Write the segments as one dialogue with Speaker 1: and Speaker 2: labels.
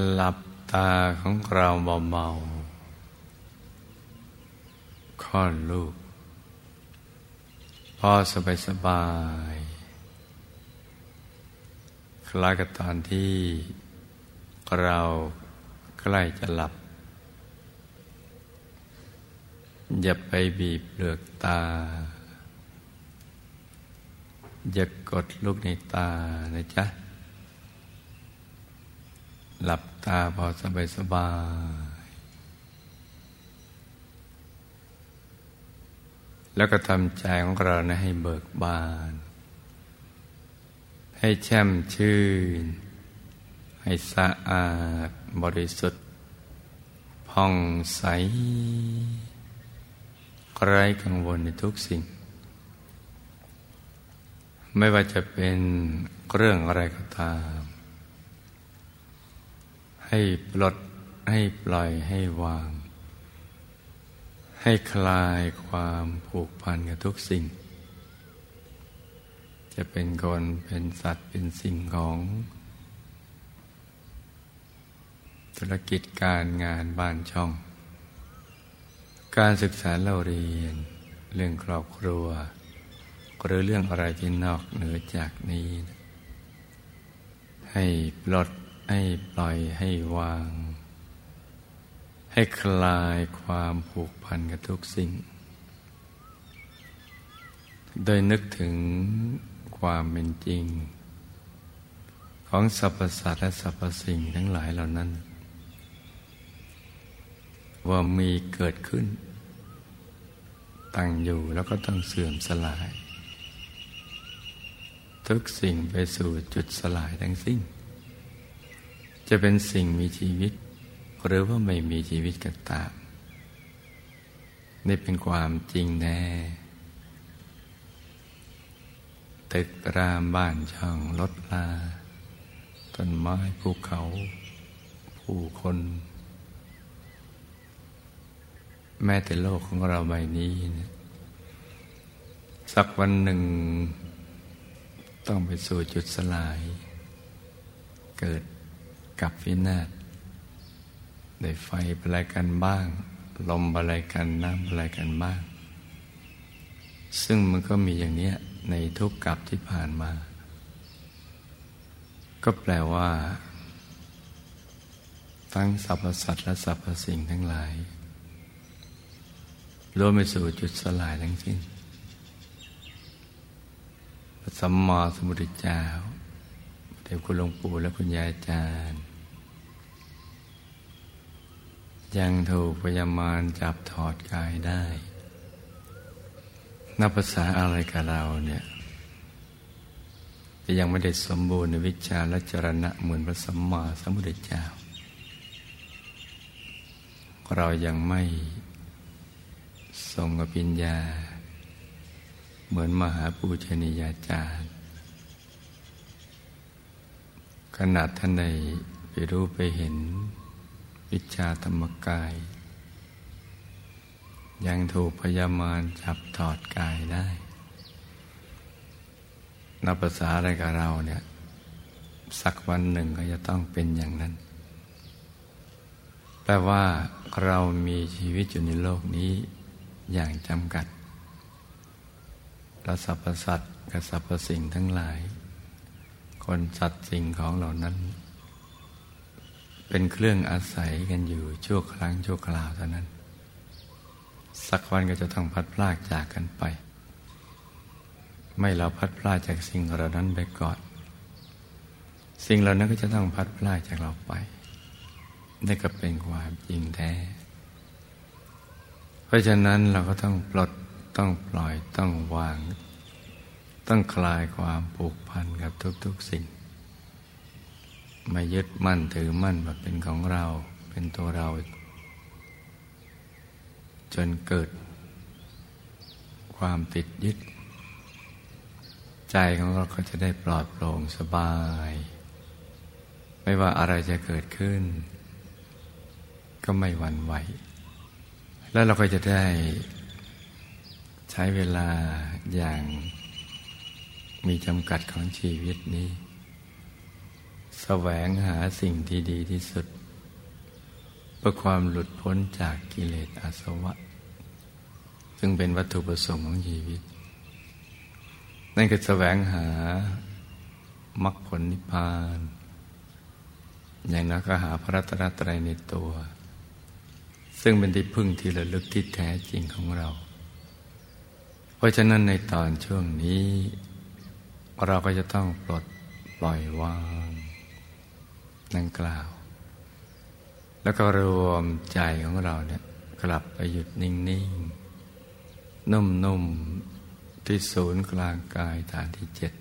Speaker 1: หลับตาของเราเบาๆค่อนลูก พอสบายสบายคล้ายกับตอนที่เราใกล้จะหลับ อย่าไปบีบเปลือกตา อย่ากดลูกในตานะจ๊ะ หลับตาพอสบายสบายแล้วก็ทำใจของเรานะให้เบิกบาน ให้แช่มชื่น ให้สะอาดบริสุทธิ์ผ่องใสไร้กังวลในทุกสิ่ง ไม่ว่าจะเป็นเรื่องอะไรก็ตาม ให้ปลดให้ปล่อยให้วาง ให้คลายความผูกพันกับทุกสิ่ง จะเป็นคนเป็นสัตว์เป็นสิ่งของ ธุรกิจการงานบ้านช่อง การศึกษาเราเรียน เรื่องครอบครัว หรือเรื่องอะไรที่นอกเหนือจากนี้ ให้ปลด ให้ปล่อยให้วาง ให้คลายความผูกพันกับทุกสิ่ง โดยนึกถึงความเป็นจริง ของสรรพสัตว์และสรรพสิ่งทั้งหลายเหล่านั้น ว่ามีเกิดขึ้น ตั้งอยู่แล้วก็ต้องเสื่อมสลาย ทุกสิ่งไปสู่จุดสลายทั้งสิ้น จะเป็นสิ่งมีชีวิต หรือว่าไม่มีชีวิตก็ตามนี่เป็นความจริงแน่ ตึกรามบ้านช่องรถลา ต้นไม้ภูเขา ผู้คน แม้แต่โลกของเราใบนี้นะสักวันหนึ่ง ต้องไปสู่จุดสลาย เกิด กับวินาศได้ไฟอะไรกันบ้าง ลมอะไรกันน้ำอะไรกันบ้าง ซึ่งมันก็มีอย่างนี้ในทุกกับที่ผ่านมา ก็แปลว่า ทั้งสรรพสัตว์และสรรพสิ่งทั้งหลายรวมไปสู่จุดสลายทั้งสิ้นพระสัมมาสัมพุทธเจ้าเด็กคุณหลวงปู่และคุณยายอาจารย์ ยังถูกพยามารจับถอดกายได้ นับภาษาอะไรกับเราเนี่ยแต่ยังไม่ได้สมบูรณ์ในวิชาและจรณะเหมือนพระสัมมาสัมพุทธเจ้า เรายังไม่ทรงอภิญญา เหมือนมหาปูชนียาจารย์ ขนาดท่านใดไปรู้ไปเห็น วิชาธรรมกาย ยังถูกพยามารจับถอดกายได้นับภาษาอะไรกับเราเนี่ย สักวันหนึ่งก็จะต้องเป็นอย่างนั้น แปลว่าเรามีชีวิตอยู่ในโลกนี้อย่างจำกัดและสรรพสัตว์กับสรรพสิ่งทั้งหลาย คนสัตว์สิ่งของเหล่านั้น เป็นเครื่องอาศัยกันอยู่ชั่วครั้งชั่วคราวเท่านั้น สักวันก็จะต้องพัดพลากจากกันไป ไม่เราพัดพลากจากสิ่งเหล่านั้นไปก่อน สิ่งเหล่านั้นก็จะต้องพัดพลากจากเราไปนี่ก็เป็นความจริงแท้ เพราะฉะนั้นเราก็ต้องปลดต้องปล่อยต้องวาง ต้องคลายความผูกพันกับทุก ๆ สิ่ง ไม่ยึดมั่นถือมั่นแบบเป็นของเราเป็นตัวเรา จนเกิด ความติดยึด ใจของเราก็จะได้ปลอดโปร่งสบาย ไม่ว่าอะไรจะเกิดขึ้น ก็ไม่หวั่นไหว แล้วเราก็จะได้ ใช้เวลาอย่างมีจำกัดของชีวิตนี้ แสวงหาสิ่งที่ดีที่สุด เพื่อความหลุดพ้นจากกิเลสอาสวะ ซึ่งเป็นวัตถุประสงค์ของชีวิต นั่นคือแสวงหามรรคผลนิพพาน อย่างนั้นก็หาพระรัตนตรัยในตัว ซึ่งเป็นที่พึ่งที่ระลึกที่แท้จริงของเรา เพราะฉะนั้นในตอนช่วงนี้ เราก็จะต้องปลดปล่อยวาง นั่งกล่าว แล้วก็รวมใจของเราเนี่ยกลับไปหยุดนิ่งๆ นุ่มๆ ที่ศูนย์กลางกายฐานที่เจ็ด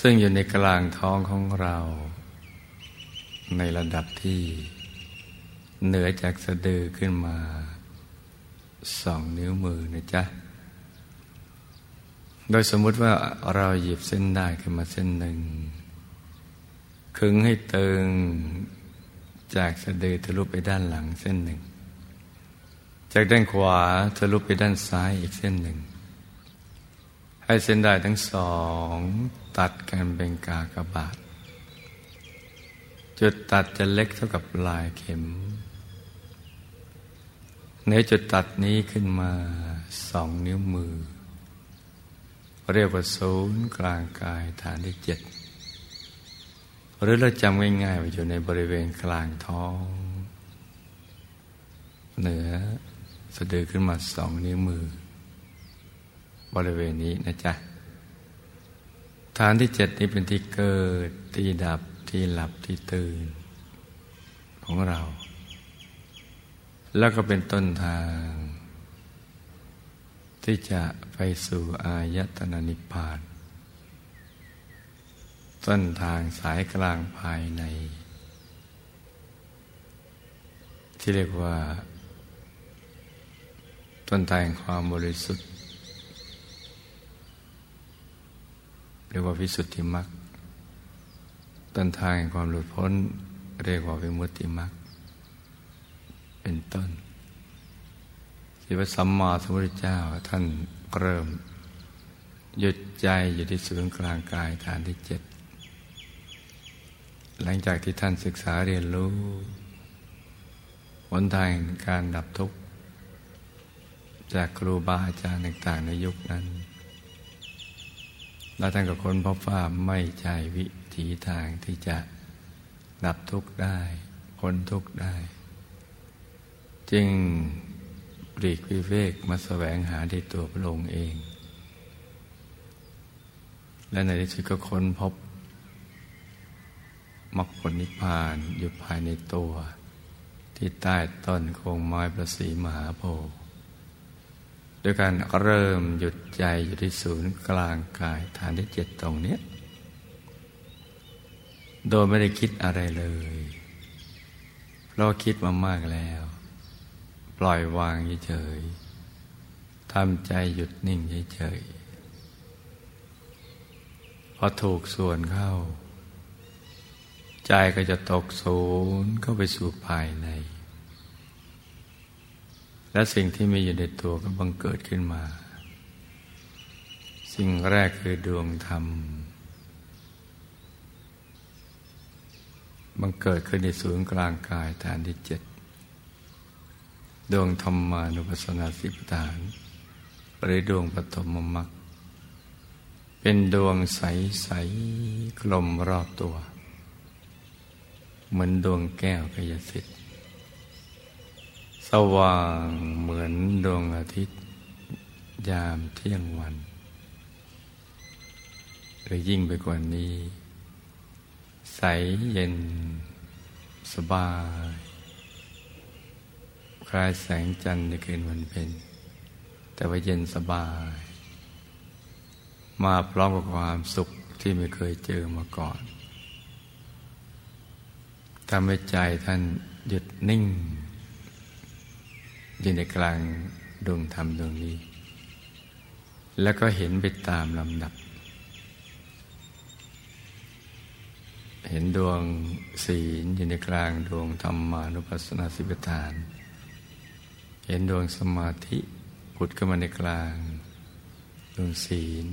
Speaker 1: ซึ่งอยู่ในกลางท้องของเรา ในระดับที่เหนือจากสะดือขึ้นมาสองนิ้วมือนะจ๊ะ โดยสมมุติว่าเราหยิบเส้นได้ขึ้นมาเส้นหนึ่ง ขึงให้ตึงจากสะดือทะลุไปด้านหลังเส้นหนึ่ง จากด้านขวาทะลุไปด้านซ้ายอีกเส้นหนึ่ง ให้เส้นได้ทั้งสอง ตัดกันเป็นกากบาท จุดตัดจะเล็กเท่ากับลายเข็มในจุดตัดนี้ขึ้นมาสองนิ้วมือ เรียกว่าศูนย์กลางกายฐานที่เจ็ด หรือเราจำง่ายๆว่าอยู่ในบริเวณกลางท้อง เหนือสะดือขึ้นมาสองนิ้วมือ บริเวณนี้นะจ๊ะ ฐานที่เจ็ดนี้เป็นที่เกิด ที่ดับที่หลับที่ตื่น ของเรา แล้วก็เป็นต้นทาง ที่จะไปสู่อายตนะนิพพาน ต้นทางสายกลางภายใน ที่เรียกว่า ต้นทางความบริสุทธิ์เรียกว่าวิสุทธิมรรคต้นทางความหลุดพ้น เรียกว่าวิมุตติมรรคเป็นต้นที่พระสัมมาสัมพุทธเจ้าท่านเริ่มหยุดใจอยู่ที่ศูนย์กลางกายฐานที่เจ็ด หลังจากที่ท่านศึกษาเรียนรู้หนทางการดับทุกข์ จากครูบาอาจารย์ต่างๆในยุคนั้น แล้วท่านก็ค้นพบว่าไม่ใช่วิถีทางที่จะดับทุกข์ได้พ้นทุกข์ได้ จึงปลีกวิเวกมาสแสวงหาในตัวพระองค์เอง และในที่สุดก็ค้นพบ มรรคผลนิพพานอยู่ภายในตัว ที่ใต้ต้นโคงไม้ประสีมหาโพธิ์โดยการเริ่มหยุดใจอยู่ที่ศูนย์กลางกายฐานที่เจ็ดตรงนี้ โดยไม่ได้คิดอะไรเลย เพราะคิดมามากแล้ว ปล่อยวางเฉยๆทำใจหยุดนิ่งเฉยๆพอถูกส่วนเข้า ใจก็จะตกศูนย์เข้าไปสู่ภายใน และสิ่งที่มีอยู่ในตัวก็บังเกิดขึ้นมา สิ่งแรกคือดวงธรรม บังเกิดขึ้นในศูนย์กลางกายฐานที่เจ็ดดวงธรรมานุปัสสนาสิบฐาน หรือดวงปฐมมรรคเป็นดวงใสใสกลมรอบตัว เหมือนดวงแก้วกายสิทธิ์ สว่างเหมือนดวงอาทิตย์ ยามเที่ยงวัน หรือยิ่งไปกว่านี้ ใสเย็นสบาย คล้ายแสงจันทร์ในคืนวันเพ็ญแต่ว่าเย็นสบาย มาพร้อมกับความสุขที่ไม่เคยเจอมาก่อน ทำให้ใจท่านหยุดนิ่งอยู่ในกลางดวงธรรมดวงนี้ แล้วก็เห็นไปตามลำดับ เห็นดวงศีลอยู่ในกลางดวงธรรมานุปัสสนาสิบฐาน เห็นดวงสมาธิผุดขึ้นมาในกลาง ดวงศีล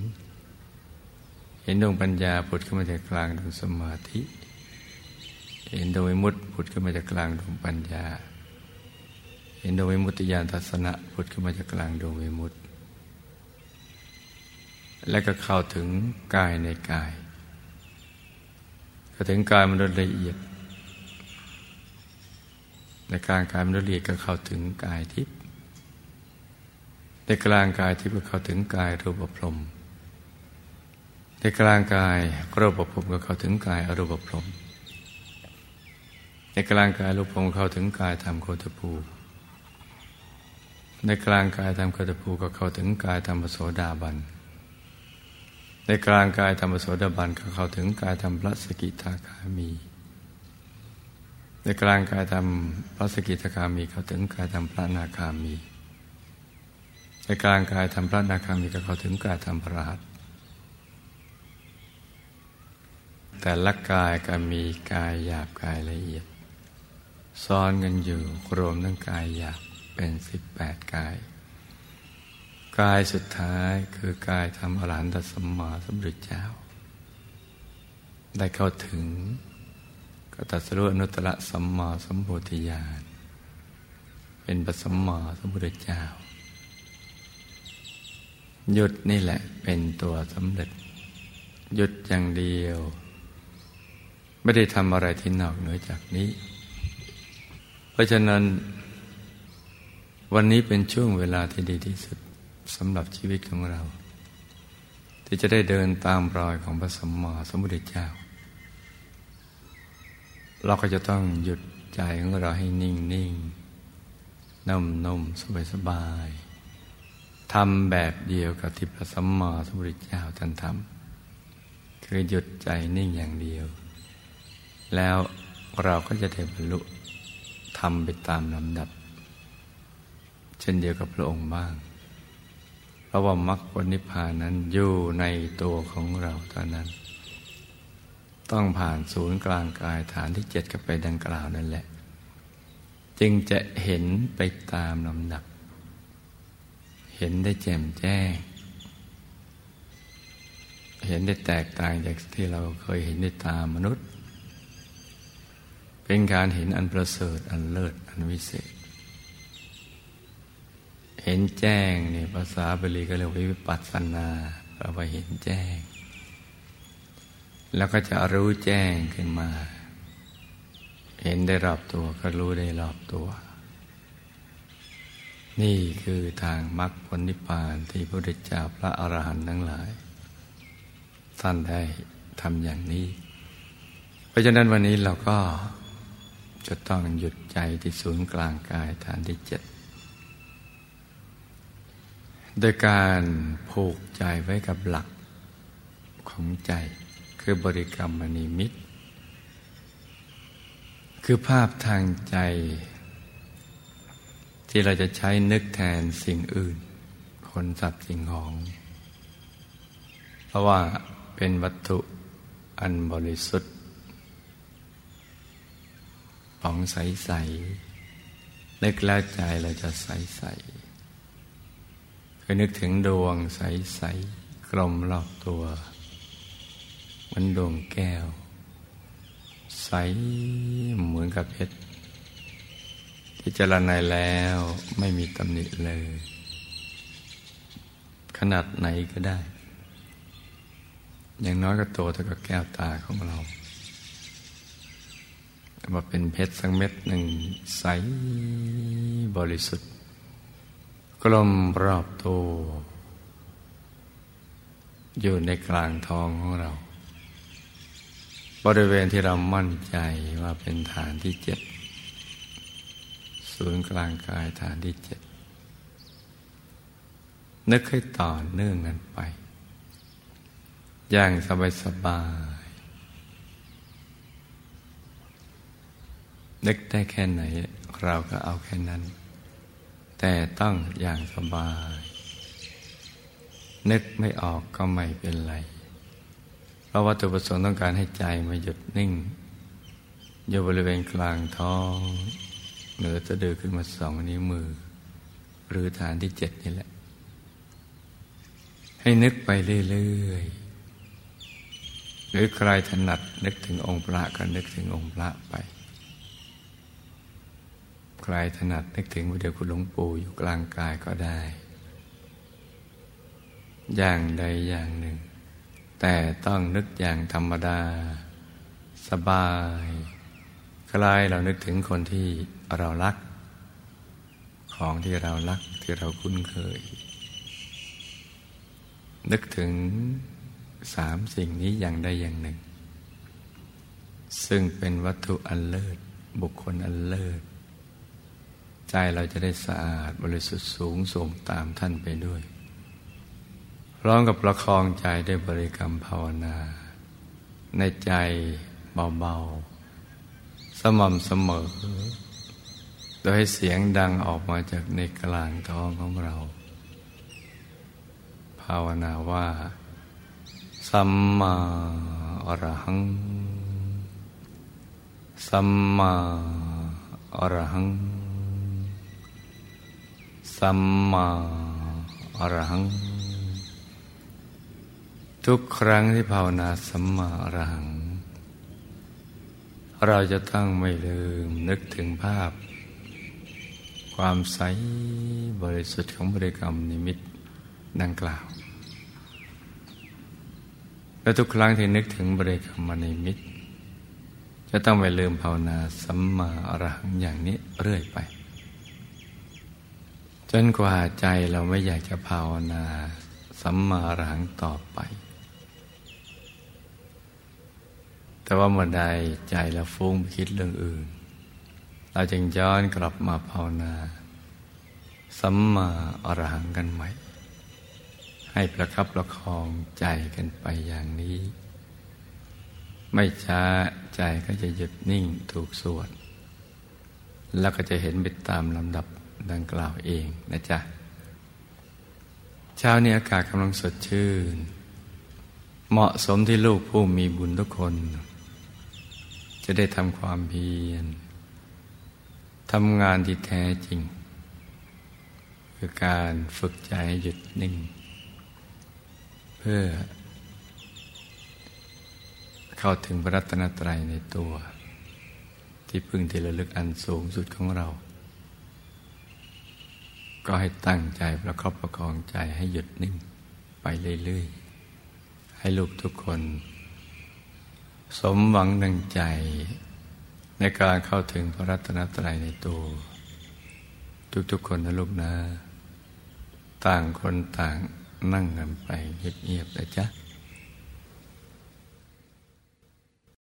Speaker 1: เห็นดวงปัญญาผุดขึ้นมาในกลางดวงสมาธิ เห็นดวงมุตผุดขึ้นมาจากกลางดวงปัญญา เห็นดวงวิมุตติญาณทัศนะพุทธขึ้นมาจากกลางดวงวิมุตติ และก็เข้าถึงกายในกายก็ถึงกายมนุษย์ละเอียด ในกลางกายมนุษย์ละเอียดก็เข้าถึงกายทิพย์ในกลางกายทิพย์ก็เข้าถึงกายรูปพรมในกลางกายรูปพรมก็เข้าถึงกายอรูปพรม ในกลางกายรูปพรมเข้าถึงกายธรรมโคตภูในกลางกายธรรมคตภูก็เข้าถึงกายธรรมโสดาบัน ในกลางกายธรรมโสดาบันก็เข้าถึงกายธรรมพระสกิทาคามี ในกลางกายธรรมพระสกิทาคามีเข้าถึงกายธรรมพระนาคามี ในกลางกายธรรมพระนาคามีก็เข้าถึงกายธรรมพระหัสแต่ละกายก็มีกายหยาบกายละเอียด ซ้อนกันอยู่รวมทั้งกายหยาบเป็นสิบแปดกาย กายสุดท้ายคือกายทำอรหันตสัมมาสัมพุทธเจ้า ได้เข้าถึงก็ตัสรุอนุตตรสัมมาสัมโพธิญาณเป็นปัสมมาสัมพุทธเจ้า หยุดนี่แหละเป็นตัวสำเร็จ หยุดอย่างเดียว ไม่ได้ทำอะไรที่นอกเหนือจากนี้ ราะฉะนั้น วันนี้เป็นช่วงเวลาที่ดีที่สุดสำหรับชีวิตของเรา ที่จะได้เดินตามรอยของพระสัมมาสัมพุทธเจ้า เราก็จะต้องหยุดใจของเราให้นิ่งนิ่งนุ่มนุ่มสบายสบายทำแบบเดียวกับที่พระสัมมาสัมพุทธเจ้าท่านทำคือหยุดใจนิ่งอย่างเดียว แล้วเราก็จะได้บรรลุ ทำไปตามลำดับ เช่นเดียวกับพระองค์บ้าง เพราะว่ามรรคผลนิพพานนั้นอยู่ในตัวของเราเท่านั้น ต้องผ่านศูนย์กลางกายฐานที่เจ็ดกับไปดังกล่าวนั่นแหละ จึงจะเห็นไปตามลำดับ เห็นได้แจ่มแจ้ง เห็นได้แตกต่างจากที่เราเคยเห็นในตามนุษย์ เป็นการเห็นอันประเสริฐ อันเลิศ อันวิเศษ เห็นแจ้งเนี่ยภาษาบาลีก็เรียกวิปัสสนาแปลว่าเห็นแจ้ง แล้วก็จะรู้แจ้งขึ้นมา เห็นได้รอบตัวก็รู้ได้รอบตัว นี่คือทางมรรคผลนิพพานที่พระพุทธเจ้าพระอรหันต์ทั้งหลายท่านได้ทำอย่างนี้ เพราะฉะนั้นวันนี้เราก็ จะต้องหยุดใจที่ศูนย์กลางกายฐานที่เจ็ดโดยการผูกใจไว้กับหลักของใจ คือบริกรรมมณีมิตร คือภาพทางใจ ที่เราจะใช้นึกแทนสิ่งอื่น คนสัตว์สิ่งของ เพราะว่าเป็นวัตถุอันบริสุทธิ์ ผ่องใสๆนึกแล้วใจเราจะใสๆก็นึกถึงดวงใสๆกลมรอบตัวมันดวงแก้ว ใสเหมือนกับเพชรที่จรณาแล้วไม่มีตำหนิเลย ขนาดไหนก็ได้ อย่างน้อยก็โตเท่ากับแก้วตาของเรา มาเป็นเพชรสังเม็ดหนึ่งใสบริสุทธิ์ กลมรอบตัวอยู่ในกลางทองของเรา บริเวณที่เรามั่นใจว่าเป็นฐานที่เจ็ดศูนย์กลางกายฐานที่เจ็ดนึกให้ต่อเนื่องกันไป อย่างสบายสบาย นึกได้แค่ไหน เราก็เอาแค่นั้น แต่ต้องอย่างสบาย นึกไม่ออกก็ไม่เป็นไร เพราะวัตถุประสงค์ต้องการให้ใจมาหยุดนิ่ง อยู่บริเวณกลางท้อง เหนือจะเดือขึ้นมาสองนิ้วมือ หรือฐานที่เจ็ดนี่แหละ ให้นึกไปเรื่อยๆหรือใครถนัดนึกถึงองค์พระก็นึกถึงองค์พระไป ใครถนัดนึกถึงพระเดชคุณหลวงปู่อยู่กลางกายก็ได้ อย่างใดอย่างหนึ่ง แต่ต้องนึกอย่างธรรมดา สบายคลายเรานึกถึงคนที่เรารัก ของที่เรารักที่เราคุ้นเคย นึกถึงสามสิ่งนี้อย่างใดอย่างหนึ่ง ซึ่งเป็นวัตถุอันเลิศบุคคลอันเลิศ ใจเราจะได้สะอาดบริสุทธิ์สูงส่งตามท่านไปด้วย พร้อมกับประคองใจด้วยบริกรรมภาวนา ในใจเบาๆ สม่ำเสมอ โดยให้เสียงดังออกมาจากในกลางท้องของเรา ภาวนาว่า สัมมาอรหัง สัมมาอรหัง สัมมาอรหัง ทุกครั้งที่ภาวนาสัมมาอรหัง เราจะต้องไม่ลืมนึกถึงภาพ ความใสบริสุทธิ์ของบริกรรมนิมิตดังกล่าว และทุกครั้งที่นึกถึงบริกรรมนิมิตจะต้องไม่ลืมภาวนาสัมมาอรหังอย่างนี้เรื่อยไป จนกว่าใจเราไม่อยากจะภาวนาสัมมาอรหังต่อไป แต่ว่าเมื่อใดใจเราฟุ้งไปคิดเรื่องอื่น เราจึงย้อนกลับมาภาวนา สัมมาอรหังกันใหม่ ให้ประคับประคองใจกันไปอย่างนี้ ไม่ช้าใจก็จะหยุดนิ่งถูกสวดแล้วก็จะเห็นไปตามลำดับ ดังกล่าวเองนะจ๊ะ เช้านี้อากาศกำลังสดชื่น เหมาะสมที่ลูกผู้มีบุญทุกคน จะได้ทำความเพียรทำงานที่แท้จริง คือการฝึกใจหยุดนิ่ง เพื่อ เข้าถึงพระรัตนตรัยในตัว ที่พึ่งที่ระลึกอันสูงสุดของเรา ก็ให้ตั้งใจประคอบประคองใจให้หยุดนิ่งไปเรื่อยๆ ให้ลูกทุกคน สมหวังดังใจ ในการเข้าถึงพระรัตนตรัยในตัว ทุกๆคนนะลูกนะ ต่างคนต่างนั่งกันไปเงียบๆนะจ๊ะ